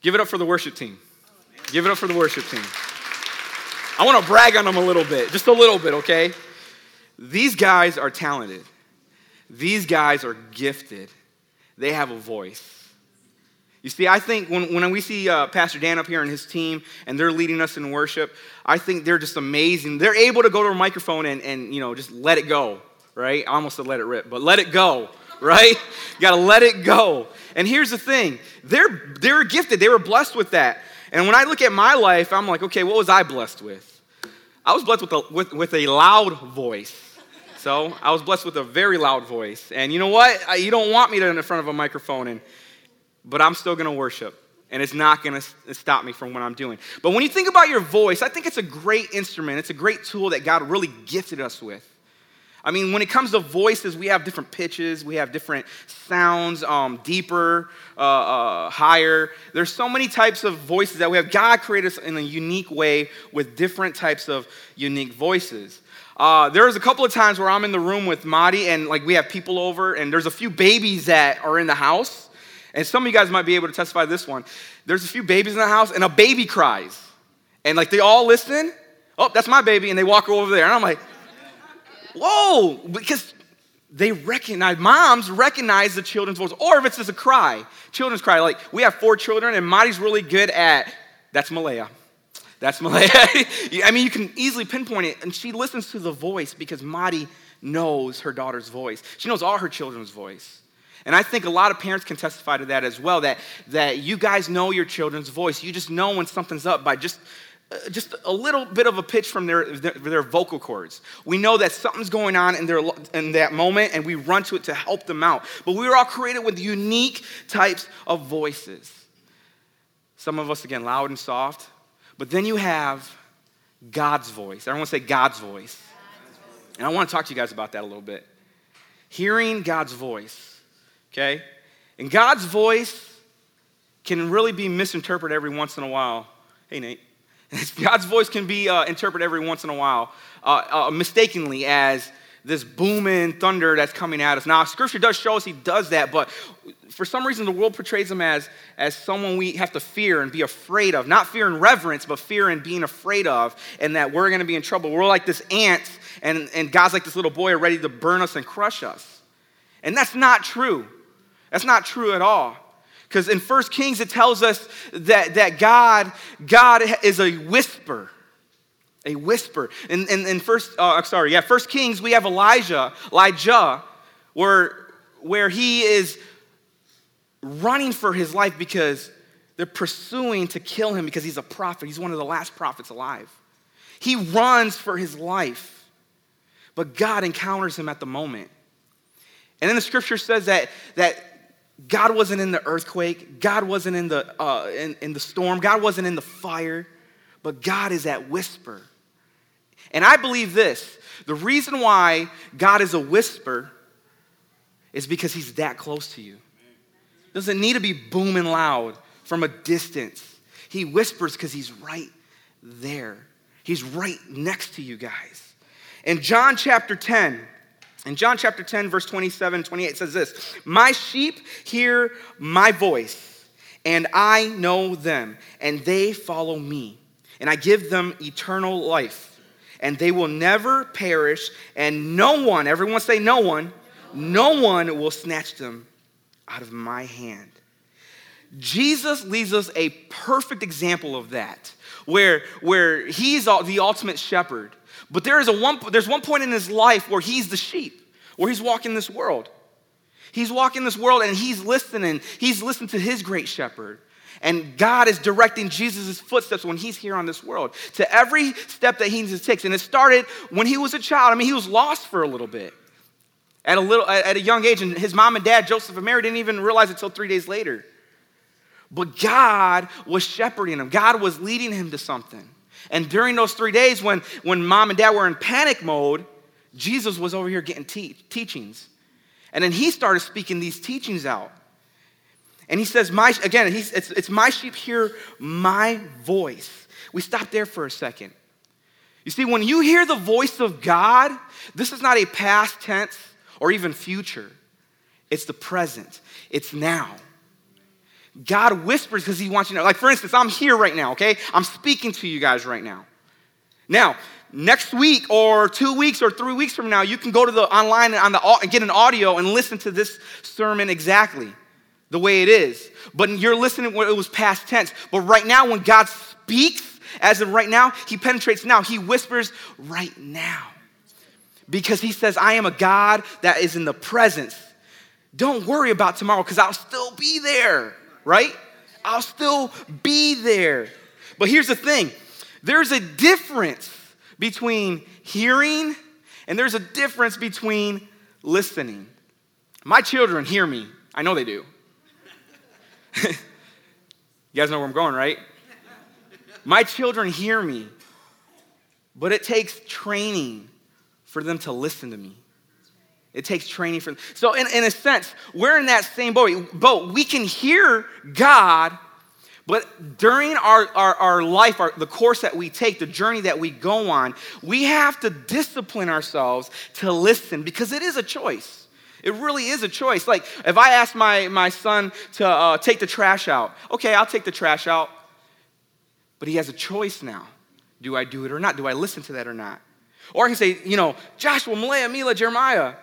Give it up for the worship team. Give it up for the worship team. I want to brag on them a little bit, just a little bit, okay? These guys are talented. These guys are gifted. They have a voice. You see, I think when, when we see uh, Pastor Dan up here and his team and they're leading us in worship, I think they're just amazing. They're able to go to a microphone and, and you know, just let it go, right? I almost said let it rip, but let it go, right? you got to let it go. And here's the thing they're, they're gifted, they were blessed with that. And when I look at my life, I'm like, okay, what was I blessed with? I was blessed with a, with, with a loud voice. So I was blessed with a very loud voice. And you know what? I, you don't want me to in front of a microphone, and, but I'm still going to worship. And it's not going to stop me from what I'm doing. But when you think about your voice, I think it's a great instrument. It's a great tool that God really gifted us with. I mean, when it comes to voices, we have different pitches, we have different sounds, um, deeper, uh, uh, higher. There's so many types of voices that we have. God created us in a unique way with different types of unique voices. Uh, there's a couple of times where I'm in the room with Madi and like we have people over, and there's a few babies that are in the house. And some of you guys might be able to testify this one. There's a few babies in the house, and a baby cries. And like they all listen. Oh, that's my baby. And they walk over there. And I'm like, whoa, because they recognize, moms recognize the children's voice. Or if it's just a cry, children's cry. Like we have four children, and Madi's really good at, that's Malaya. That's Malaya. I mean, you can easily pinpoint it. And she listens to the voice because Madi knows her daughter's voice. She knows all her children's voice. And I think a lot of parents can testify to that as well, that, that you guys know your children's voice. You just know when something's up by just Uh, just a little bit of a pitch from their, their, their, vocal cords. We know that something's going on in, their, in that moment and we run to it to help them out. But we were all created with unique types of voices. Some of us, again, loud and soft. But then you have God's voice. Everyone say God's voice. And I want to talk to you guys about that a little bit. Hearing God's voice, okay? And God's voice can really be misinterpreted every once in a while. Hey, Nate. God's voice can be uh, interpreted every once in a while uh, uh, mistakenly as this booming thunder that's coming at us. Now, scripture does show us he does that, but for some reason the world portrays him as, as someone we have to fear and be afraid of. Not fear and reverence, but fear and being afraid of, and that we're going to be in trouble. We're like this ant, and, and God's like this little boy ready to burn us and crush us. And that's not true. That's not true at all. Because in First Kings, it tells us that, that God, God is a whisper. A whisper. In, in, in first, uh, sorry, yeah, First Kings, we have Elijah, Elijah, where, where he is running for his life because they're pursuing to kill him because he's a prophet. He's one of the last prophets alive. He runs for his life, but God encounters him at the moment. And then the scripture says that, that God wasn't in the earthquake. God wasn't in the, uh, in, in the storm. God wasn't in the fire. But God is that whisper. And I believe this the reason why God is a whisper is because he's that close to you. Doesn't need to be booming loud from a distance. He whispers because he's right there. He's right next to you guys. In John chapter 10, in John chapter 10, verse 27, 28 says this My sheep hear my voice, and I know them, and they follow me. And I give them eternal life, and they will never perish, and no one, everyone say no one, no one will snatch them out of my hand. Jesus leaves us a perfect example of that, where, where he's the ultimate shepherd. But there is a one, there's one point in his life where he's the sheep, where he's walking this world. He's walking this world and he's listening. He's listening to his great shepherd. And God is directing Jesus' footsteps when he's here on this world to every step that he takes. And it started when he was a child. I mean, he was lost for a little bit at a, little, at a young age. And his mom and dad, Joseph and Mary, didn't even realize it until three days later. But God was shepherding him, God was leading him to something. And during those three days, when, when mom and dad were in panic mode, Jesus was over here getting te- teachings. And then he started speaking these teachings out. And he says, my, again, it's, it's my sheep hear my voice. We stop there for a second. You see, when you hear the voice of God, this is not a past tense or even future. It's the present, it's now. God whispers because he wants you to know. Like, for instance, I'm here right now, okay? I'm speaking to you guys right now. Now, next week or two weeks or three weeks from now, you can go to the online on the and get an audio and listen to this sermon exactly the way it is. But you're listening when it was past tense. But right now, when God speaks, as of right now, He penetrates now. He whispers right now. Because He says, I am a God that is in the presence. Don't worry about tomorrow because I'll still be there, right? I'll still be there. But here's the thing there's a difference between hearing and there's a difference between listening. My children hear me. I know they do. you guys know where I'm going, right? My children hear me, but it takes training for them to listen to me. It takes training for them. So, in, in a sense, we're in that same boat. boat. We can hear God, but during our, our, our life, our, the course that we take, the journey that we go on, we have to discipline ourselves to listen because it is a choice. It really is a choice. Like, if I ask my, my son to uh, take the trash out, okay, I'll take the trash out. But he has a choice now. Do I do it or not? Do I listen to that or not? Or I can say, you know, Joshua, Malaya, Mila, Jeremiah.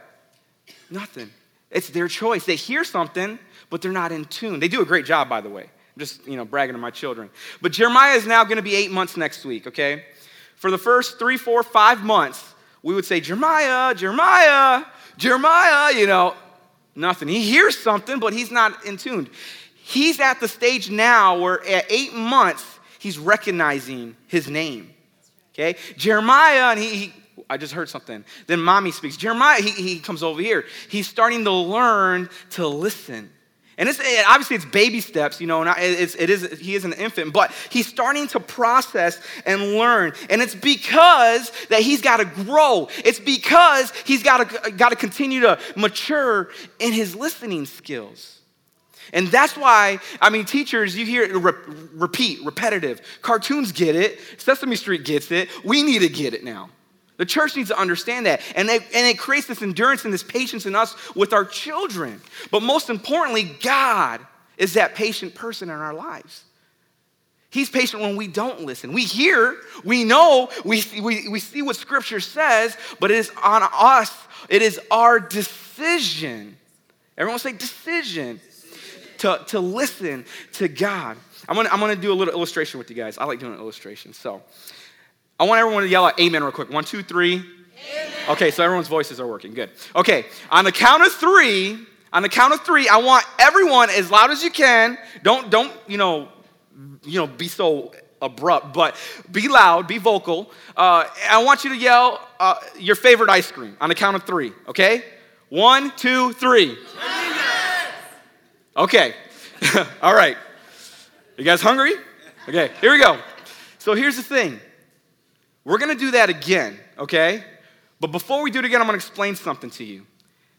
Nothing. It's their choice. They hear something, but they're not in tune. They do a great job, by the way. I'm just, you know, bragging to my children. But Jeremiah is now going to be eight months next week, okay? For the first three, four, five months, we would say, Jeremiah, Jeremiah, Jeremiah, you know, nothing. He hears something, but he's not in tune. He's at the stage now where at eight months, he's recognizing his name. Okay? Jeremiah, and he, he I just heard something. Then mommy speaks. Jeremiah, he, he comes over here. He's starting to learn to listen. And it's, obviously, it's baby steps, you know, and it's, it is, he is an infant, but he's starting to process and learn. And it's because that he's got to grow. It's because he's got to, got to continue to mature in his listening skills. And that's why, I mean, teachers, you hear it re- repeat, repetitive. Cartoons get it, Sesame Street gets it. We need to get it now. The church needs to understand that. And, they, and it creates this endurance and this patience in us with our children. But most importantly, God is that patient person in our lives. He's patient when we don't listen. We hear, we know, we, we, we see what Scripture says, but it is on us, it is our decision. Everyone say decision to, to listen to God. I'm gonna, I'm gonna do a little illustration with you guys. I like doing illustrations. So I want everyone to yell out amen real quick. One, two, three. Amen. Okay, so everyone's voices are working. Good. Okay, on the count of three, on the count of three, I want everyone as loud as you can. Don't, don't, you know, you know, be so abrupt, but be loud, be vocal. Uh, I want you to yell uh, your favorite ice cream on the count of three, okay? One, two, three. Okay. All right. You guys hungry? Okay, here we go. So here's the thing we're going to do that again, okay? But before we do it again, I'm going to explain something to you.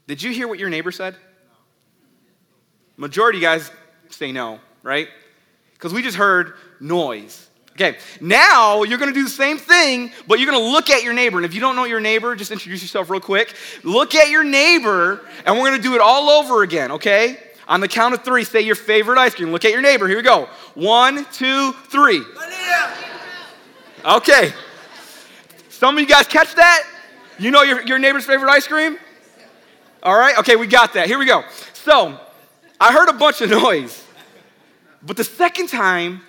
Did you hear what your neighbor said? Majority of you guys say no, right? Because we just heard noise. Okay, now you're gonna do the same thing, but you're gonna look at your neighbor. And if you don't know your neighbor, just introduce yourself real quick. Look at your neighbor, and we're gonna do it all over again, okay? On the count of three, say your favorite ice cream. Look at your neighbor. Here we go. One, two, three. Okay, some of you guys catch that? You know your, your neighbor's favorite ice cream? All right, okay, we got that. Here we go. So, I heard a bunch of noise. But the second time,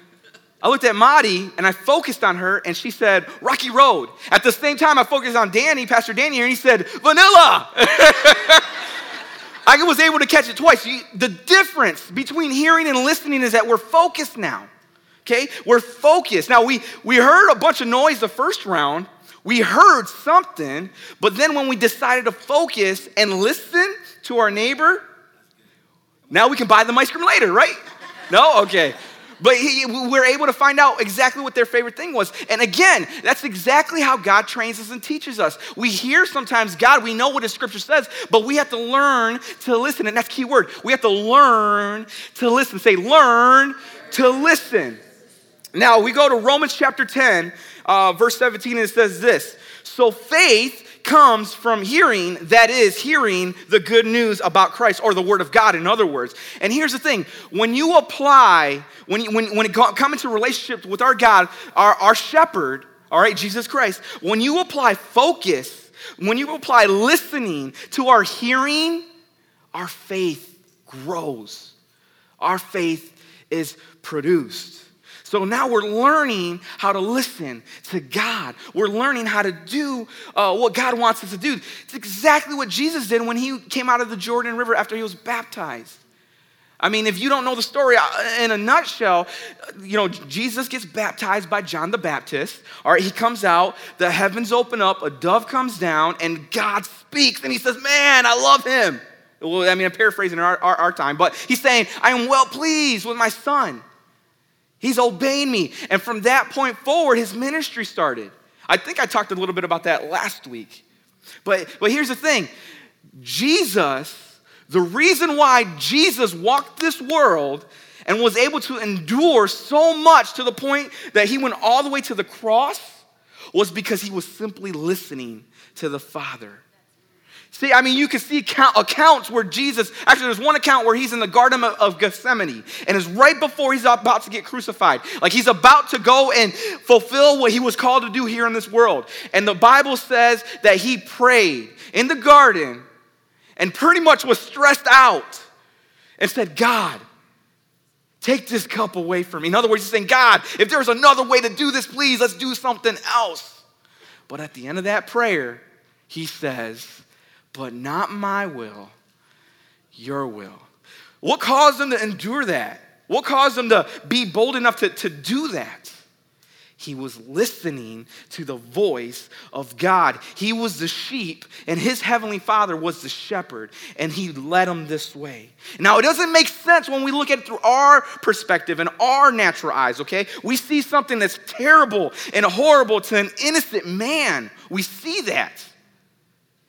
I looked at Maddie and I focused on her and she said, Rocky Road. At the same time, I focused on Danny, Pastor Danny here, and he said, Vanilla. I was able to catch it twice. The difference between hearing and listening is that we're focused now. Okay? We're focused. Now, we, we heard a bunch of noise the first round, we heard something, but then when we decided to focus and listen to our neighbor, now we can buy them ice cream later, right? No? Okay. But he, we're able to find out exactly what their favorite thing was. And again, that's exactly how God trains us and teaches us. We hear sometimes God, we know what His scripture says, but we have to learn to listen. And that's key word. We have to learn to listen. Say, learn to listen. Now we go to Romans chapter 10, uh, verse 17, and it says this So faith comes from hearing, that is, hearing the good news about Christ or the Word of God, in other words. And here's the thing when you apply, when, you, when, when it comes into relationship with our God, our, our shepherd, all right, Jesus Christ, when you apply focus, when you apply listening to our hearing, our faith grows. Our faith is produced. So now we're learning how to listen to God. We're learning how to do uh, what God wants us to do. It's exactly what Jesus did when he came out of the Jordan River after he was baptized. I mean, if you don't know the story uh, in a nutshell, you know, Jesus gets baptized by John the Baptist. All right, he comes out, the heavens open up, a dove comes down, and God speaks, and he says, Man, I love him. Well, I mean, I'm paraphrasing our, our, our time, but he's saying, I am well pleased with my son. He's obeying me. And from that point forward, his ministry started. I think I talked a little bit about that last week. But, but here's the thing Jesus, the reason why Jesus walked this world and was able to endure so much to the point that he went all the way to the cross was because he was simply listening to the Father. See, I mean, you can see accounts where Jesus, actually, there's one account where he's in the Garden of Gethsemane and it's right before he's about to get crucified. Like he's about to go and fulfill what he was called to do here in this world. And the Bible says that he prayed in the garden and pretty much was stressed out and said, God, take this cup away from me. In other words, he's saying, God, if there's another way to do this, please, let's do something else. But at the end of that prayer, he says, but not my will, your will. What caused them to endure that? What caused them to be bold enough to, to do that? He was listening to the voice of God. He was the sheep, and his heavenly father was the shepherd, and he led him this way. Now, it doesn't make sense when we look at it through our perspective and our natural eyes, okay? We see something that's terrible and horrible to an innocent man. We see that.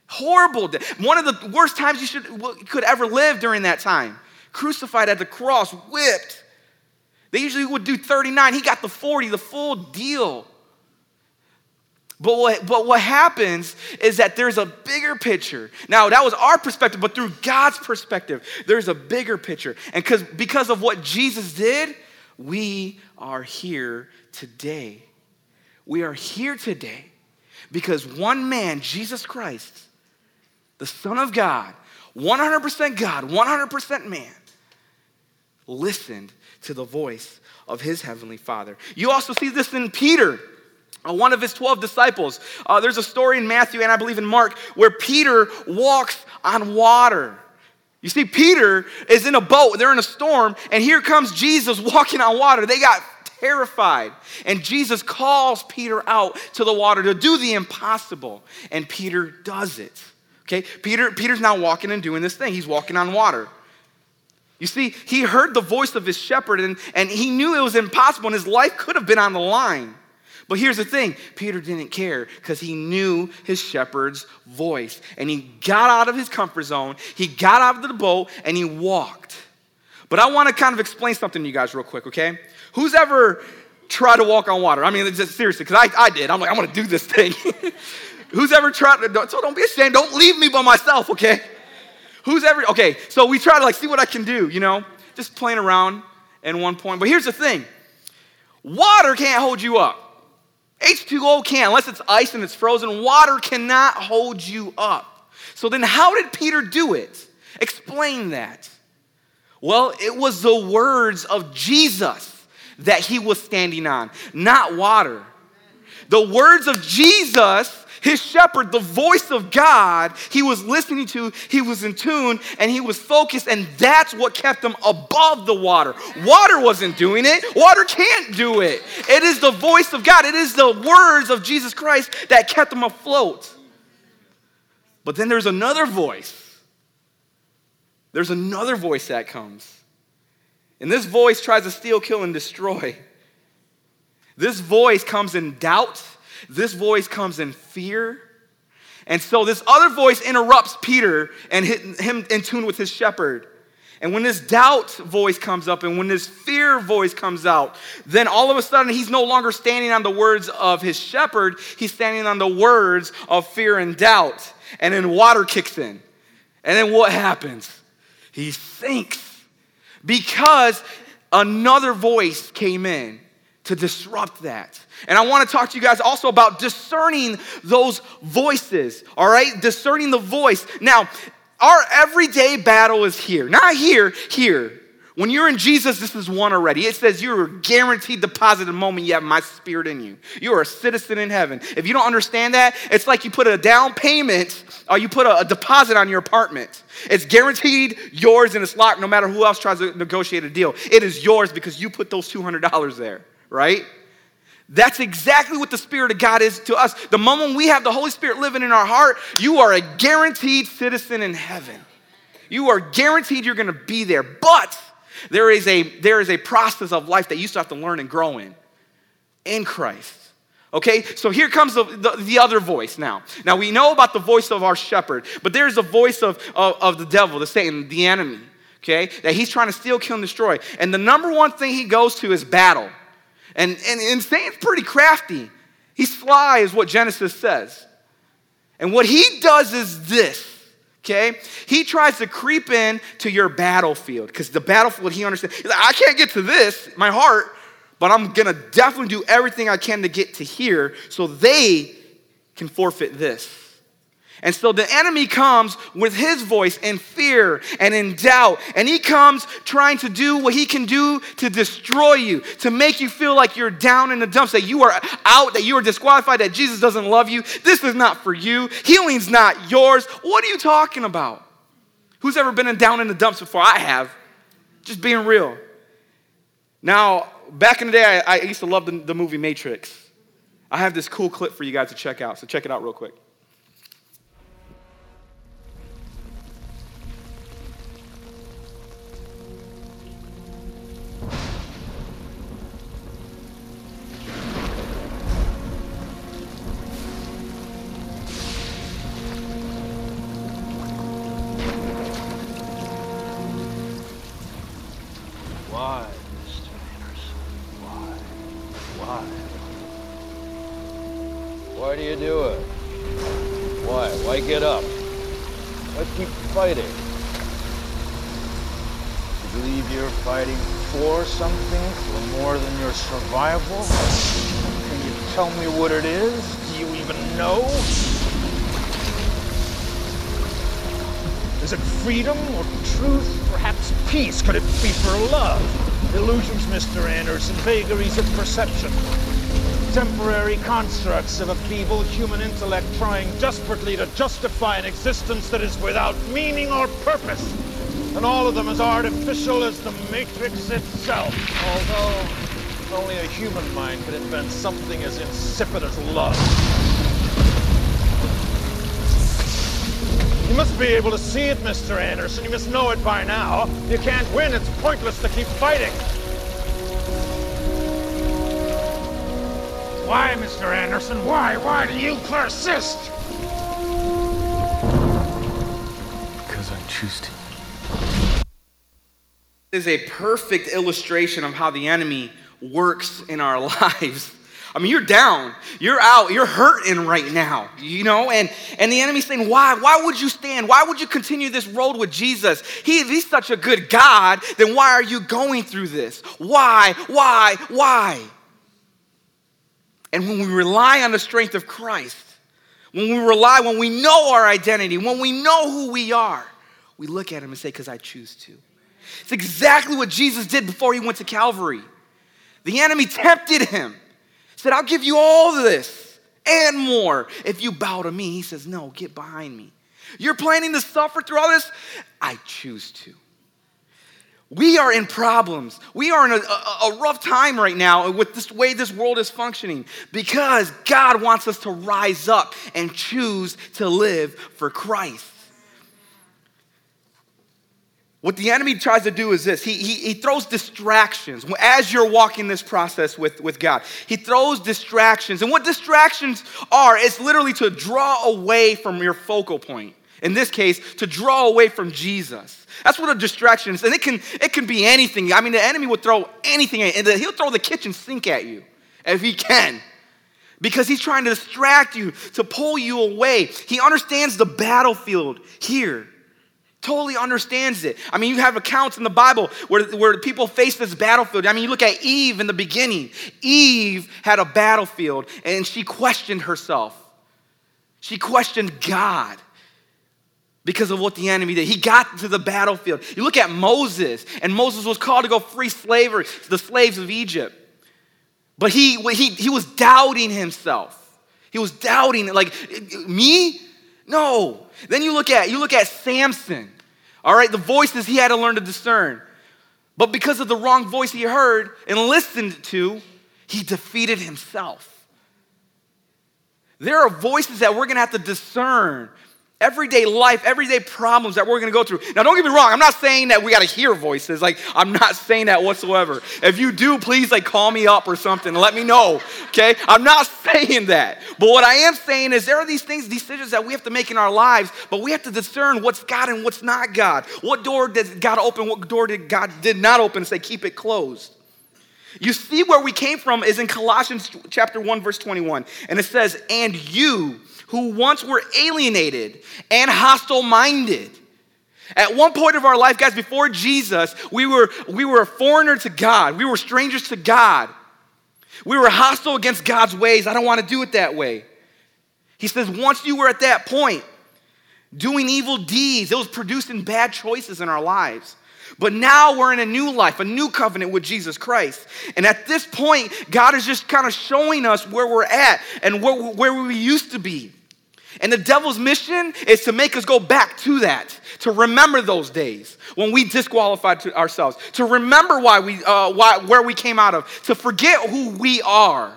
Horrible. One of the worst times you should, could ever live during that time. Crucified at the cross, whipped. They usually would do 39. He got the 40, the full deal. But what, but what happens is that there's a bigger picture. Now, that was our perspective, but through God's perspective, there's a bigger picture. And because because of what Jesus did, we are here today. We are here today because one man, Jesus Christ, the Son of God, 100% God, 100% man, listened to the voice of his heavenly Father. You also see this in Peter. Uh, one of his 12 disciples. Uh, there's a story in Matthew and I believe in Mark where Peter walks on water. You see, Peter is in a boat, they're in a storm, and here comes Jesus walking on water. They got terrified. And Jesus calls Peter out to the water to do the impossible, and Peter does it. Okay, Peter, Peter's now walking and doing this thing. He's walking on water. You see, he heard the voice of his shepherd and, and he knew it was impossible and his life could have been on the line. But here's the thing Peter didn't care because he knew his shepherd's voice. And he got out of his comfort zone, he got out of the boat, and he walked. But I want to kind of explain something to you guys real quick, okay? Who's ever tried to walk on water? I mean, just seriously, because I, I did. I'm like, I'm to do this thing. Who's ever tried to, so don't be ashamed. Don't leave me by myself, okay? Who's ever, okay, so we try to like see what I can do, you know? Just playing around at one point. But here's the thing water can't hold you up. H2O can, unless it's ice and it's frozen. Water cannot hold you up. So then, how did Peter do it? Explain that. Well, it was the words of Jesus that he was standing on, not water. The words of Jesus his shepherd, the voice of God, he was listening to, he was in tune, and he was focused, and that's what kept him above the water. Water wasn't doing it, water can't do it. It is the voice of God, it is the words of Jesus Christ that kept him afloat. But then there's another voice. There's another voice that comes. And this voice tries to steal, kill, and destroy. This voice comes in doubt this voice comes in fear. And so this other voice interrupts Peter and him in tune with his shepherd. And when this doubt voice comes up and when this fear voice comes out, then all of a sudden he's no longer standing on the words of his shepherd, he's standing on the words of fear and doubt. And then water kicks in. And then what happens? He sinks because another voice came in to disrupt that. And I want to talk to you guys also about discerning those voices, all right? Discerning the voice. Now, our everyday battle is here. Not here, here. When you're in Jesus, this is one already. It says you're guaranteed deposit the moment you have my spirit in you. You are a citizen in heaven. If you don't understand that, it's like you put a down payment or you put a, a deposit on your apartment. It's guaranteed yours and it's locked no matter who else tries to negotiate a deal. It is yours because you put those $200 there, right? That's exactly what the Spirit of God is to us. The moment we have the Holy Spirit living in our heart, you are a guaranteed citizen in heaven. You are guaranteed you're going to be there. But there is, a, there is a process of life that you still have to learn and grow in, in Christ. Okay, so here comes the, the, the, other voice now. Now we know about the voice of our shepherd, but there's the voice of, of, of the devil, the Satan, the enemy, okay, that he's trying to steal, kill, and destroy. And the number one thing he goes to is battle. And, and, and Satan's pretty crafty. He's sly, is what Genesis says. And what he does is this, okay? He tries to creep in to your battlefield because the battlefield he understands. Like, I can't get to this, my heart, but I'm gonna definitely do everything I can to get to here so they can forfeit this. And so the enemy comes with his voice in fear and in doubt. And he comes trying to do what he can do to destroy you, to make you feel like you're down in the dumps, that you are out, that you are disqualified, that Jesus doesn't love you. This is not for you. Healing's not yours. What are you talking about? Who's ever been in down in the dumps before? I have. Just being real. Now, back in the day, I, I used to love the, the movie Matrix. I have this cool clip for you guys to check out. So check it out real quick. Fighting? You believe you're fighting for something, for more than your survival? Can you tell me what it is? Do you even know? Is it freedom or truth? Perhaps peace? Could it be for love? Illusions, Mr. Anderson, vagaries of perception temporary constructs of a feeble human intellect trying desperately to justify an existence that is without meaning or purpose. And all of them as artificial as the Matrix itself. Although only a human mind could invent something as insipid as love. You must be able to see it, Mr. Anderson. You must know it by now. You can't win. It's pointless to keep fighting. Why, Mr. Anderson? Why? Why do you persist? Because I choose to. This is a perfect illustration of how the enemy works in our lives. I mean, you're down, you're out, you're hurting right now, you know? And, and the enemy's saying, Why? Why would you stand? Why would you continue this road with Jesus? He, he's such a good God, then why are you going through this? Why? Why? Why? And when we rely on the strength of Christ, when we rely, when we know our identity, when we know who we are, we look at him and say, Because I choose to. It's exactly what Jesus did before he went to Calvary. The enemy tempted him, said, I'll give you all this and more if you bow to me. He says, No, get behind me. You're planning to suffer through all this? I choose to. We are in problems. We are in a, a, a, rough time right now with this way this world is functioning because God wants us to rise up and choose to live for Christ. What the enemy tries to do is this he, he, he throws distractions as you're walking this process with, with God. He throws distractions. And what distractions are, it's literally to draw away from your focal point. In this case, to draw away from Jesus. That's what a distraction is. And it can, it can be anything. I mean, the enemy will throw anything at you. He'll throw the kitchen sink at you if he can. Because he's trying to distract you, to pull you away. He understands the battlefield here. Totally understands it. I mean, you have accounts in the Bible where, where people face this battlefield. I mean, you look at Eve in the beginning. Eve had a battlefield and she questioned herself. She questioned God because of what the enemy did. He got to the battlefield. You look at Moses, and Moses was called to go free slavery, the slaves of Egypt. But he, he, he was doubting himself. He was doubting, like, me? No. Then you look at you look at Samson. All right, the voices he had to learn to discern. But because of the wrong voice he heard and listened to, he defeated himself. There are voices that we're gonna have to discern everyday life, everyday problems that we're gonna go through. Now, don't get me wrong, I'm not saying that we gotta hear voices. Like, I'm not saying that whatsoever. If you do, please, like, call me up or something and let me know, okay? I'm not saying that. But what I am saying is there are these things, decisions that we have to make in our lives, but we have to discern what's God and what's not God. What door did God open? What door did God did not open? Say, keep it closed. You see where we came from is in Colossians chapter 1 verse 21 and it says and you who once were alienated and hostile minded. At one point of our life, guys, before Jesus, we were, we were a foreigner to God. We were strangers to God. We were hostile against God's ways. I don't want to do it that way. He says, once you were at that point, doing evil deeds, it was producing bad choices in our lives. But now we're in a new life, a new covenant with Jesus Christ. And at this point, God is just kind of showing us where we're at and where, where we used to be. And the devil's mission is to make us go back to that, to remember those days when we disqualified ourselves, to remember why we, uh, why, where we came out of, to forget who we are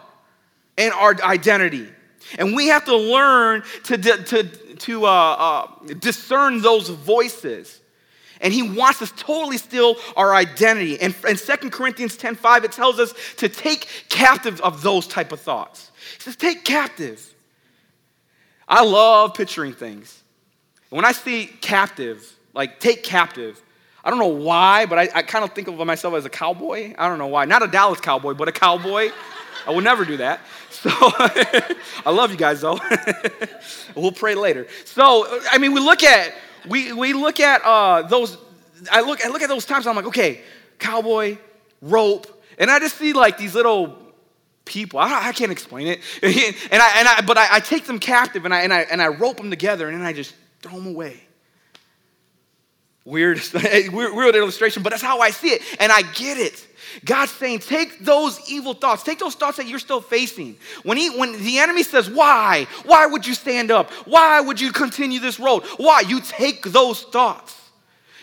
and our identity. And we have to learn to, to, to uh, uh, discern those voices. And he wants us totally steal our identity. And in 2 Corinthians 10:5, it tells us to take captive of those type of thoughts. He says, take captive. I love picturing things. When I see captive, like take captive, I don't know why, but I, I kind of think of myself as a cowboy. I don't know why. Not a Dallas cowboy, but a cowboy. I would never do that. So I love you guys though. we'll pray later. So I mean, we look at we we look at uh, those. I look I look at those times. I'm like, okay, cowboy, rope, and I just see like these little people. I, I can't explain it. and I, and I, but I, I take them captive and I, and, I, and I rope them together and then I just throw them away. Weird, weird, illustration, but that's how I see it. And I get it. God's saying, take those evil thoughts, take those thoughts that you're still facing. When, he, when the enemy says, Why? Why would you stand up? Why would you continue this road? Why? You take those thoughts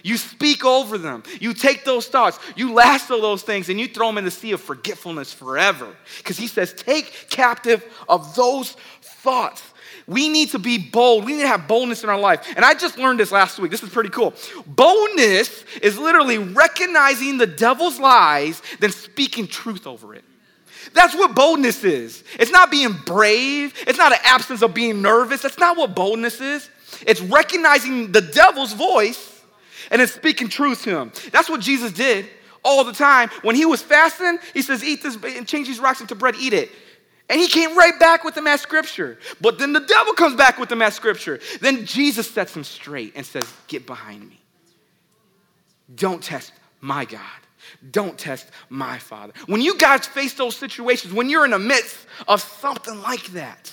you speak over them. You take those thoughts, you lasso those things, and you throw them in the sea of forgetfulness forever. Because he says, take captive of those thoughts. We need to be bold. We need to have boldness in our life. And I just learned this last week. This is pretty cool. Boldness is literally recognizing the devil's lies, then speaking truth over it. That's what boldness is. It's not being brave, it's not an absence of being nervous. That's not what boldness is. It's recognizing the devil's voice and then speaking truth to him. That's what Jesus did all the time. When he was fasting, he says, Eat this and change these rocks into bread, eat it. And he came right back with them at scripture. But then the devil comes back with them at scripture. Then Jesus sets him straight and says, Get behind me. Don't test my God. Don't test my Father. When you guys face those situations, when you're in the midst of something like that,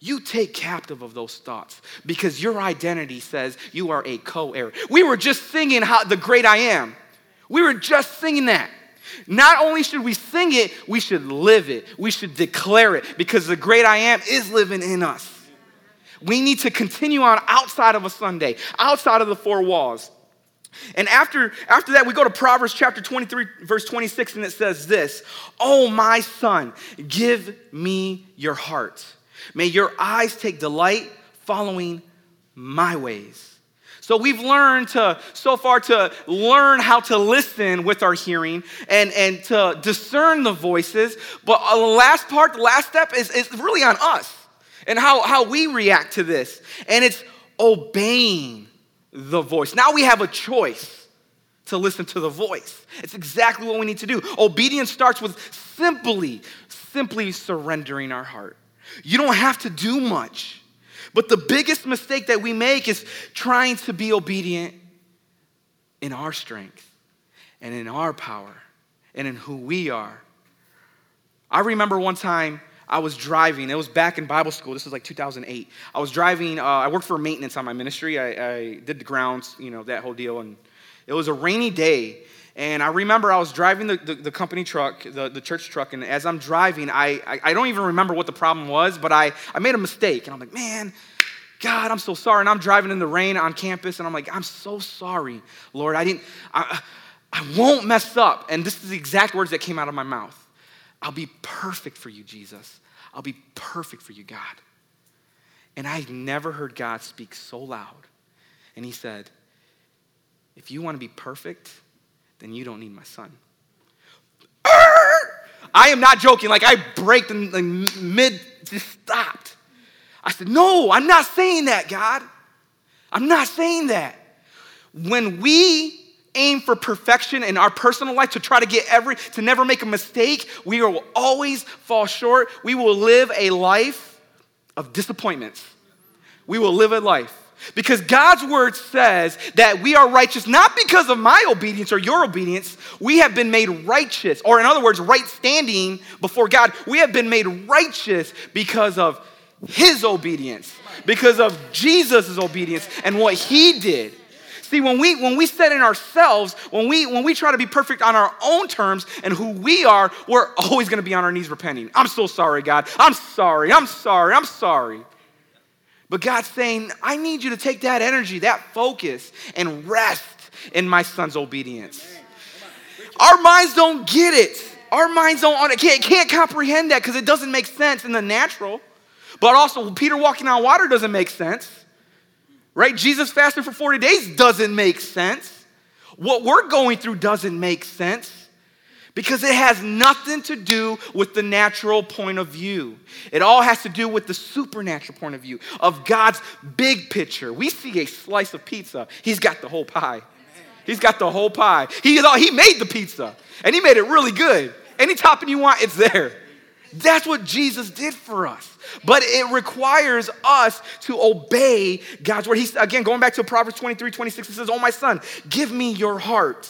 you take captive of those thoughts because your identity says you are a co heir. We were just singing how, the great I am. We were just singing that. Not only should we sing it, we should live it. We should declare it because the great I am is living in us. We need to continue on outside of a Sunday, outside of the four walls. And after, after that, we go to Proverbs chapter 23, verse 26, and it says this Oh, my son, give me your heart May your eyes take delight following my ways. So we've learned to, so far, to learn how to listen with our hearing and, and to discern the voices. But uh, the last part, the last step is, is really on us and how, how we react to this. And it's obeying the voice. Now we have a choice to listen to the voice. It's exactly what we need to do. Obedience starts with simply, simply surrendering our heart. You don't have to do much. But the biggest mistake that we make is trying to be obedient in our strength and in our power and in who we are. I remember one time I was driving. It was back in Bible school. This was like 2008. I was driving. Uh, I worked for maintenance on my ministry. I, I, did the grounds, you know, that whole deal. And it was a rainy day. And I remember I was driving the, the, the company truck, the, the church truck. And as I'm driving, I, I, I don't even remember what the problem was, but I, I made a mistake. And I'm like, man, God, I'm so sorry. And I'm driving in the rain on campus. And I'm like, I'm so sorry, Lord. I didn't, I, I won't mess up. And this is the exact words that came out of my mouth. I'll be perfect for you, Jesus. I'll be perfect for you, God. And I never heard God speak so loud. And he said, If you want to be perfect, then you don't need my son. I am not joking. Like I braked in the mid, just stopped. I said, No, I'm not saying that, God. I'm not saying that. When we aim for perfection in our personal life to try to get every to never make a mistake we will always fall short we will live a life of disappointments we will live a life because God's word says that we are righteous not because of my obedience or your obedience. We have been made righteous, or in other words, right standing before God. We have been made righteous because of His obedience, because of Jesus' obedience and what He did. See, when we when we set in ourselves, when we when we try to be perfect on our own terms and who we are, we're always going to be on our knees repenting. I'm so sorry, God. I'm sorry. I'm sorry. I'm sorry. But God's saying, I need you to take that energy, that focus, and rest in my son's obedience. Our minds don't get it. Our minds don't can't, can't comprehend that because it doesn't make sense in the natural. But also, Peter walking on water doesn't make sense right? Jesus fasting for 40 days doesn't make sense. What we're going through doesn't make sense because it has nothing to do with the natural point of view. It all has to do with the supernatural point of view of God's big picture. We see a slice of pizza, He's got the whole pie. He's got the whole pie. He, uh, he made the pizza and He made it really good. Any topping you want, it's there. That's what Jesus did for us. But it requires us to obey God's word. He's again going back to Proverbs 23, 26. He says, Oh, my son, give me your heart.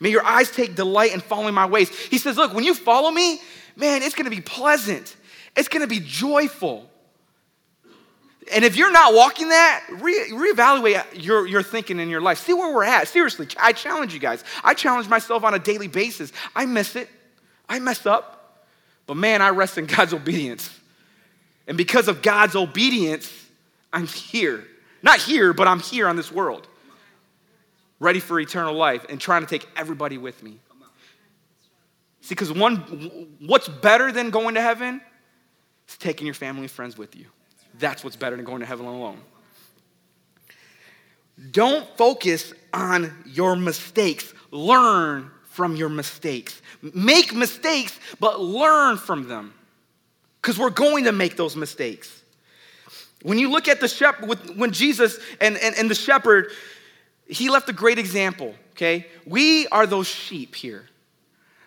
May your eyes take delight in following my ways. He says, Look, when you follow me, man, it's gonna be pleasant, it's gonna be joyful. And if you're not walking that, re- reevaluate your, your thinking in your life. See where we're at. Seriously, I challenge you guys. I challenge myself on a daily basis. I miss it, I mess up. But man, I rest in God's obedience. And because of God's obedience, I'm here. Not here, but I'm here on this world, ready for eternal life and trying to take everybody with me. See, because one, what's better than going to heaven is taking your family and friends with you. That's what's better than going to heaven alone. Don't focus on your mistakes. Learn from your mistakes. Make mistakes, but learn from them. Because we're going to make those mistakes. When you look at the shepherd, when Jesus and, and, and the shepherd, he left a great example, okay? We are those sheep here.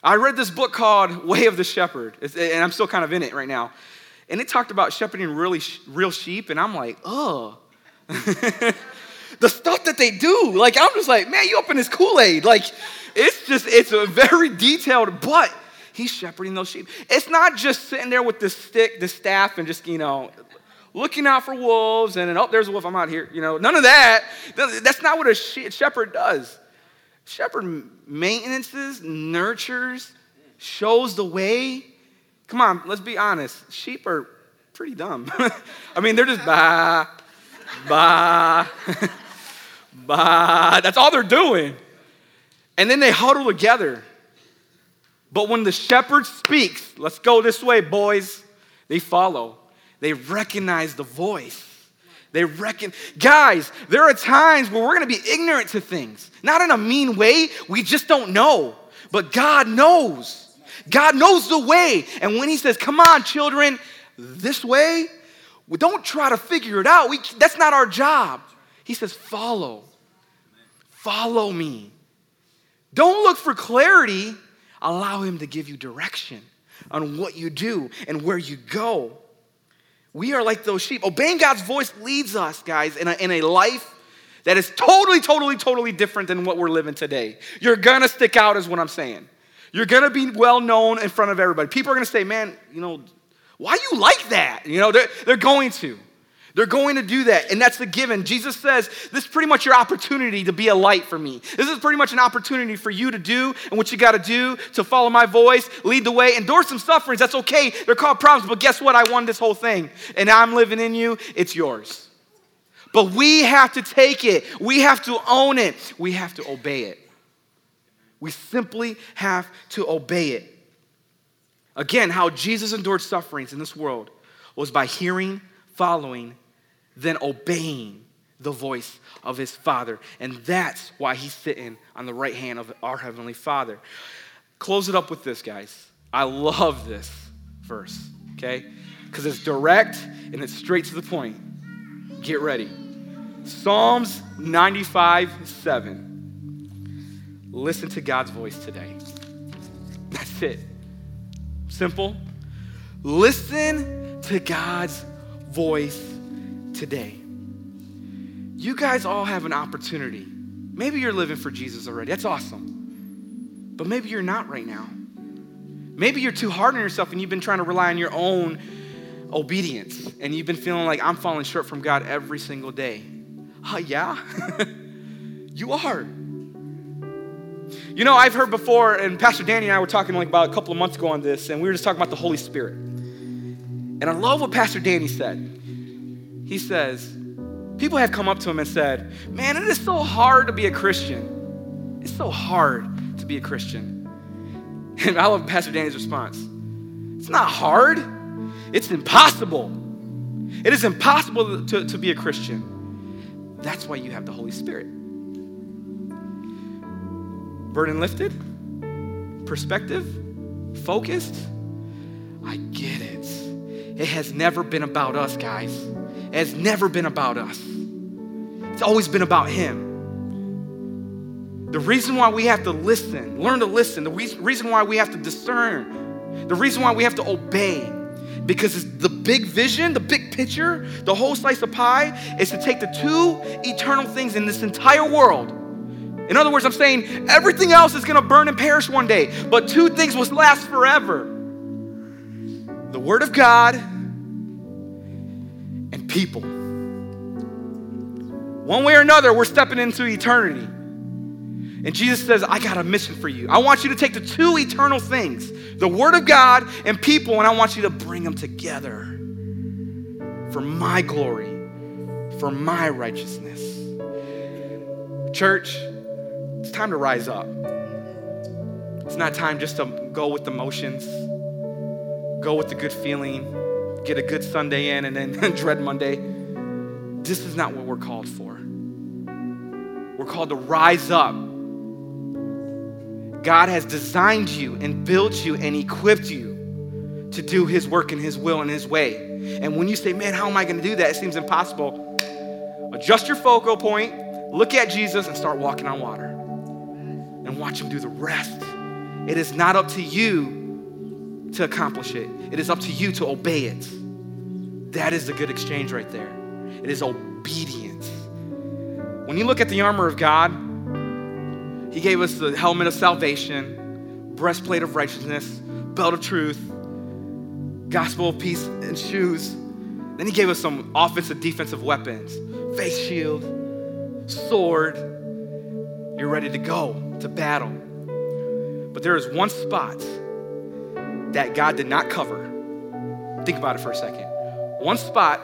I read this book called Way of the Shepherd, and I'm still kind of in it right now. And it talked about shepherding really real sheep, and I'm like, oh. the stuff that they do, like I'm just like, man, you open this Kool-Aid, like it's just, it's a very detailed, but he's shepherding those sheep. It's not just sitting there with the stick, the staff, and just, you know, looking out for wolves and, oh, there's a wolf, I'm out here. You know, none of that. That's not what a shepherd does. Shepherd maintenances, nurtures, shows the way. Come on, let's be honest. Sheep are pretty dumb. I mean, they're just bah, bah, bah. That's all they're doing. And then they huddle together. But when the shepherd speaks, let's go this way, boys, they follow. They recognize the voice. They reckon, guys, there are times where we're gonna be ignorant to things. Not in a mean way, we just don't know. But God knows. God knows the way. And when He says, come on, children, this way, don't try to figure it out. We, that's not our job. He says, Follow. Follow me. Don't look for clarity, allow Him to give you direction on what you do and where you go. We are like those sheep. Obeying God's voice leads us, guys, in a, in a life that is totally, totally, totally different than what we're living today. You're gonna stick out, is what I'm saying. You're gonna be well known in front of everybody. People are gonna say, man, you know, why you like that? You know, they're, they're going to. They're going to do that, and that's the given. Jesus says, This is pretty much your opportunity to be a light for me. This is pretty much an opportunity for you to do and what you got to do to follow my voice, lead the way, endure some sufferings. That's okay. They're called problems, but guess what? I won this whole thing, and I'm living in you. It's yours. But we have to take it, we have to own it, we have to obey it. We simply have to obey it. Again, how Jesus endured sufferings in this world was by hearing, following, then obeying the voice of his Father. And that's why he's sitting on the right hand of our Heavenly Father. Close it up with this, guys. I love this verse, okay? Because it's direct and it's straight to the point. Get ready. Psalms 95 7. Listen to God's voice today. That's it. Simple. Listen to God's voice today. You guys all have an opportunity. Maybe you're living for Jesus already. That's awesome. But maybe you're not right now. Maybe you're too hard on yourself and you've been trying to rely on your own obedience and you've been feeling like I'm falling short from God every single day. Oh, yeah? you are. You know, I've heard before, and Pastor Danny and I were talking like about a couple of months ago on this, and we were just talking about the Holy Spirit. And I love what Pastor Danny said. He says, people have come up to him and said, Man, it is so hard to be a Christian. It's so hard to be a Christian. And I love Pastor Danny's response. It's not hard, it's impossible. It is impossible to, to be a Christian. That's why you have the Holy Spirit. Burden lifted, perspective, focused. I get it. It has never been about us, guys. Has never been about us. It's always been about Him. The reason why we have to listen, learn to listen, the reason why we have to discern, the reason why we have to obey because it's the big vision, the big picture, the whole slice of pie is to take the two eternal things in this entire world. In other words, I'm saying everything else is going to burn and perish one day, but two things will last forever the Word of God people. One way or another, we're stepping into eternity. And Jesus says, I got a mission for you. I want you to take the two eternal things the Word of God and people, and I want you to bring them together for my glory, for my righteousness. Church, it's time to rise up. It's not time just to go with the motions, go with the good feeling, get a good Sunday in, and then dread Monday. This is not what we're called for. We're called to rise up God has designed you and built you and equipped you to do His work and His will and His way. And when you say, man, how am I going to do that? It seems impossible. Adjust your focal point, look at Jesus, and start walking on water. And watch Him do the rest. It is not up to you to accomplish it, it is up to you to obey it. That is the good exchange right there. It is obedience. When you look at the armor of God, he gave us the helmet of salvation, breastplate of righteousness, belt of truth, gospel of peace, and shoes. Then he gave us some offensive, defensive weapons face shield, sword. You're ready to go to battle. But there is one spot that God did not cover. Think about it for a second. One spot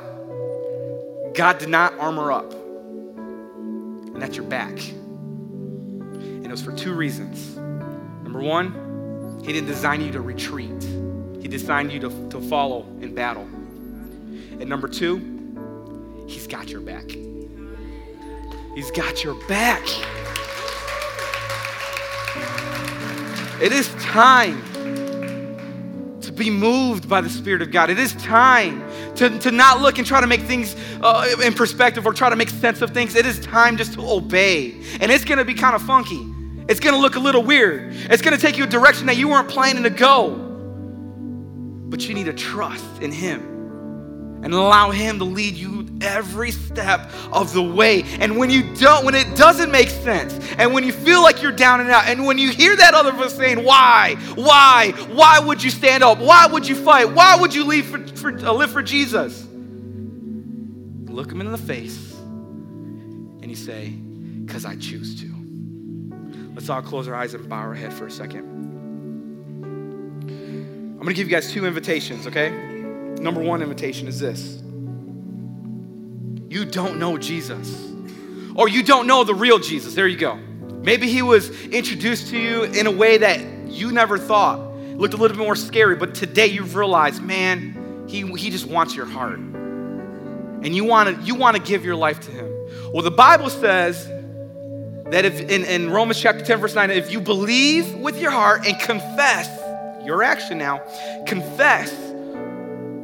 God did not armor up, and that's your back And it was for two reasons. Number one, He didn't design you to retreat, He designed you to, to follow in battle. And number two, He's got your back. He's got your back. It is time be moved by the Spirit of God. It is time to, to not look and try to make things uh, in perspective or try to make sense of things. It is time just to obey. And it's gonna be kind of funky. It's gonna look a little weird. It's gonna take you a direction that you weren't planning to go. But you need to trust in Him and allow Him to lead you every step of the way. And when you don't, when it doesn't make sense, and when you feel like you're down and out, and when you hear that other voice saying, Why? Why? Why would you stand up? Why would you fight? Why would you leave for, for, uh, live for Jesus? Look Him in the face and you say, Because I choose to. Let's all close our eyes and bow our head for a second. I'm gonna give you guys two invitations, okay? Number one invitation is this you don't know Jesus, or you don't know the real Jesus. There you go. Maybe he was introduced to you in a way that you never thought looked a little bit more scary, but today you've realized, man, he, he just wants your heart. And you want to you want to give your life to him. Well, the Bible says that if in, in Romans chapter 10, verse 9, if you believe with your heart and confess, your action now, confess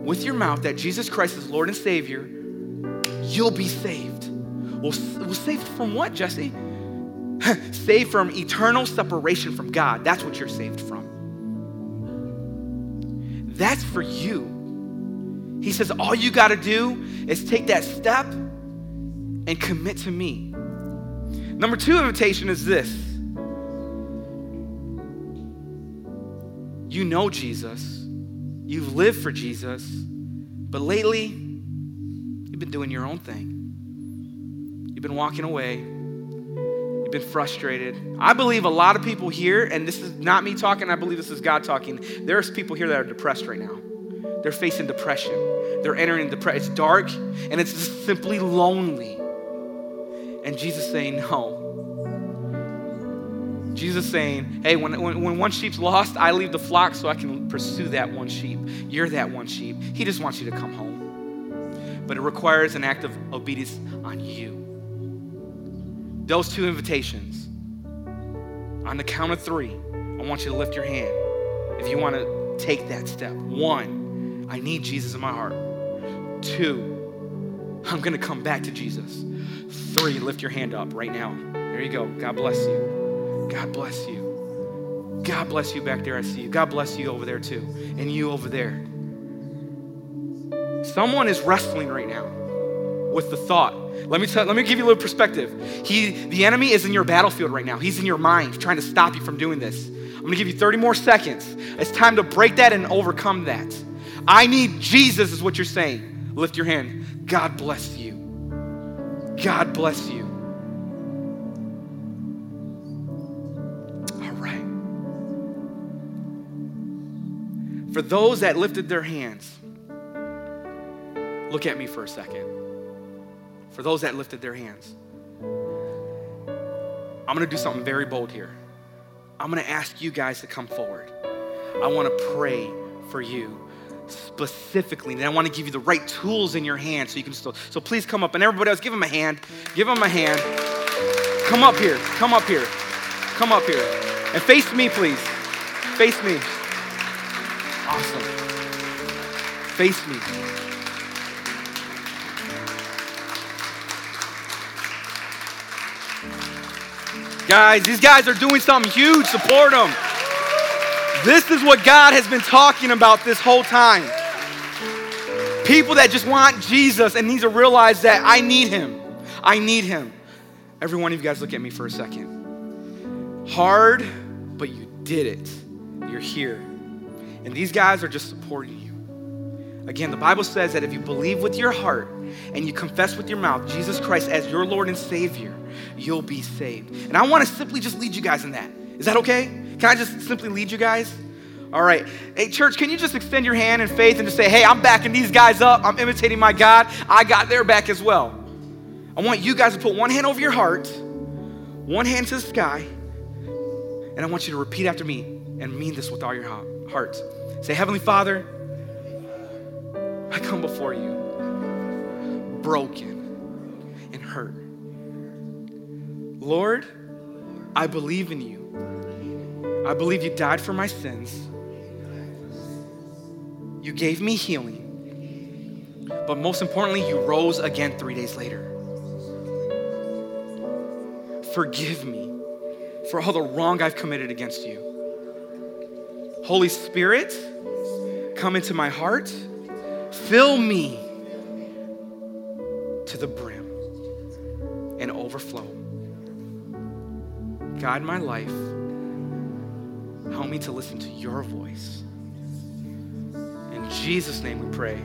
with your mouth that Jesus Christ is Lord and Savior, you'll be saved. Well, well saved from what, Jesse? saved from eternal separation from God. That's what you're saved from. That's for you. He says, all you got to do is take that step and commit to me. Number two invitation is this you know Jesus You've lived for Jesus, but lately, you've been doing your own thing. You've been walking away. You've been frustrated. I believe a lot of people here, and this is not me talking, I believe this is God talking. There's people here that are depressed right now. They're facing depression. They're entering depression. It's dark and it's just simply lonely. And Jesus saying, No, Jesus saying, hey, when, when, when one sheep's lost, I leave the flock so I can pursue that one sheep. You're that one sheep. He just wants you to come home. But it requires an act of obedience on you. Those two invitations. On the count of three, I want you to lift your hand if you want to take that step. One, I need Jesus in my heart. Two, I'm going to come back to Jesus. Three, lift your hand up right now. There you go. God bless you. God bless you. God bless you back there. I see you. God bless you over there too. And you over there. Someone is wrestling right now with the thought. Let me tell, let me give you a little perspective. He, the enemy is in your battlefield right now. He's in your mind trying to stop you from doing this. I'm going to give you 30 more seconds. It's time to break that and overcome that. I need Jesus is what you're saying. Lift your hand. God bless you. God bless you. For those that lifted their hands, look at me for a second. For those that lifted their hands, I'm gonna do something very bold here. I'm gonna ask you guys to come forward. I wanna pray for you specifically, and I wanna give you the right tools in your hand so you can still. So please come up, and everybody else, give them a hand. Give them a hand. Come up here. Come up here. Come up here. And face me, please. Face me. Face me. Guys, these guys are doing something huge. Support them. This is what God has been talking about this whole time. People that just want Jesus and need to realize that I need him. I need him. Every one of you guys look at me for a second. Hard, but you did it. You're here. And these guys are just supporting you. Again, the Bible says that if you believe with your heart and you confess with your mouth Jesus Christ as your Lord and Savior, you'll be saved. And I want to simply just lead you guys in that. Is that okay? Can I just simply lead you guys? All right. Hey, church, can you just extend your hand in faith and just say, hey, I'm backing these guys up. I'm imitating my God. I got their back as well. I want you guys to put one hand over your heart, one hand to the sky, and I want you to repeat after me and mean this with all your heart. Say, Heavenly Father, I come before you broken and hurt. Lord, I believe in you. I believe you died for my sins You gave me healing. But most importantly, you rose again three days later. Forgive me for all the wrong I've committed against you. Holy Spirit, come into my heart, fill me to the brim and overflow. Guide my life. Help me to listen to your voice. In Jesus' name we pray.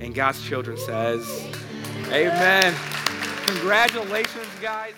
And God's children says, Amen. Congratulations, guys.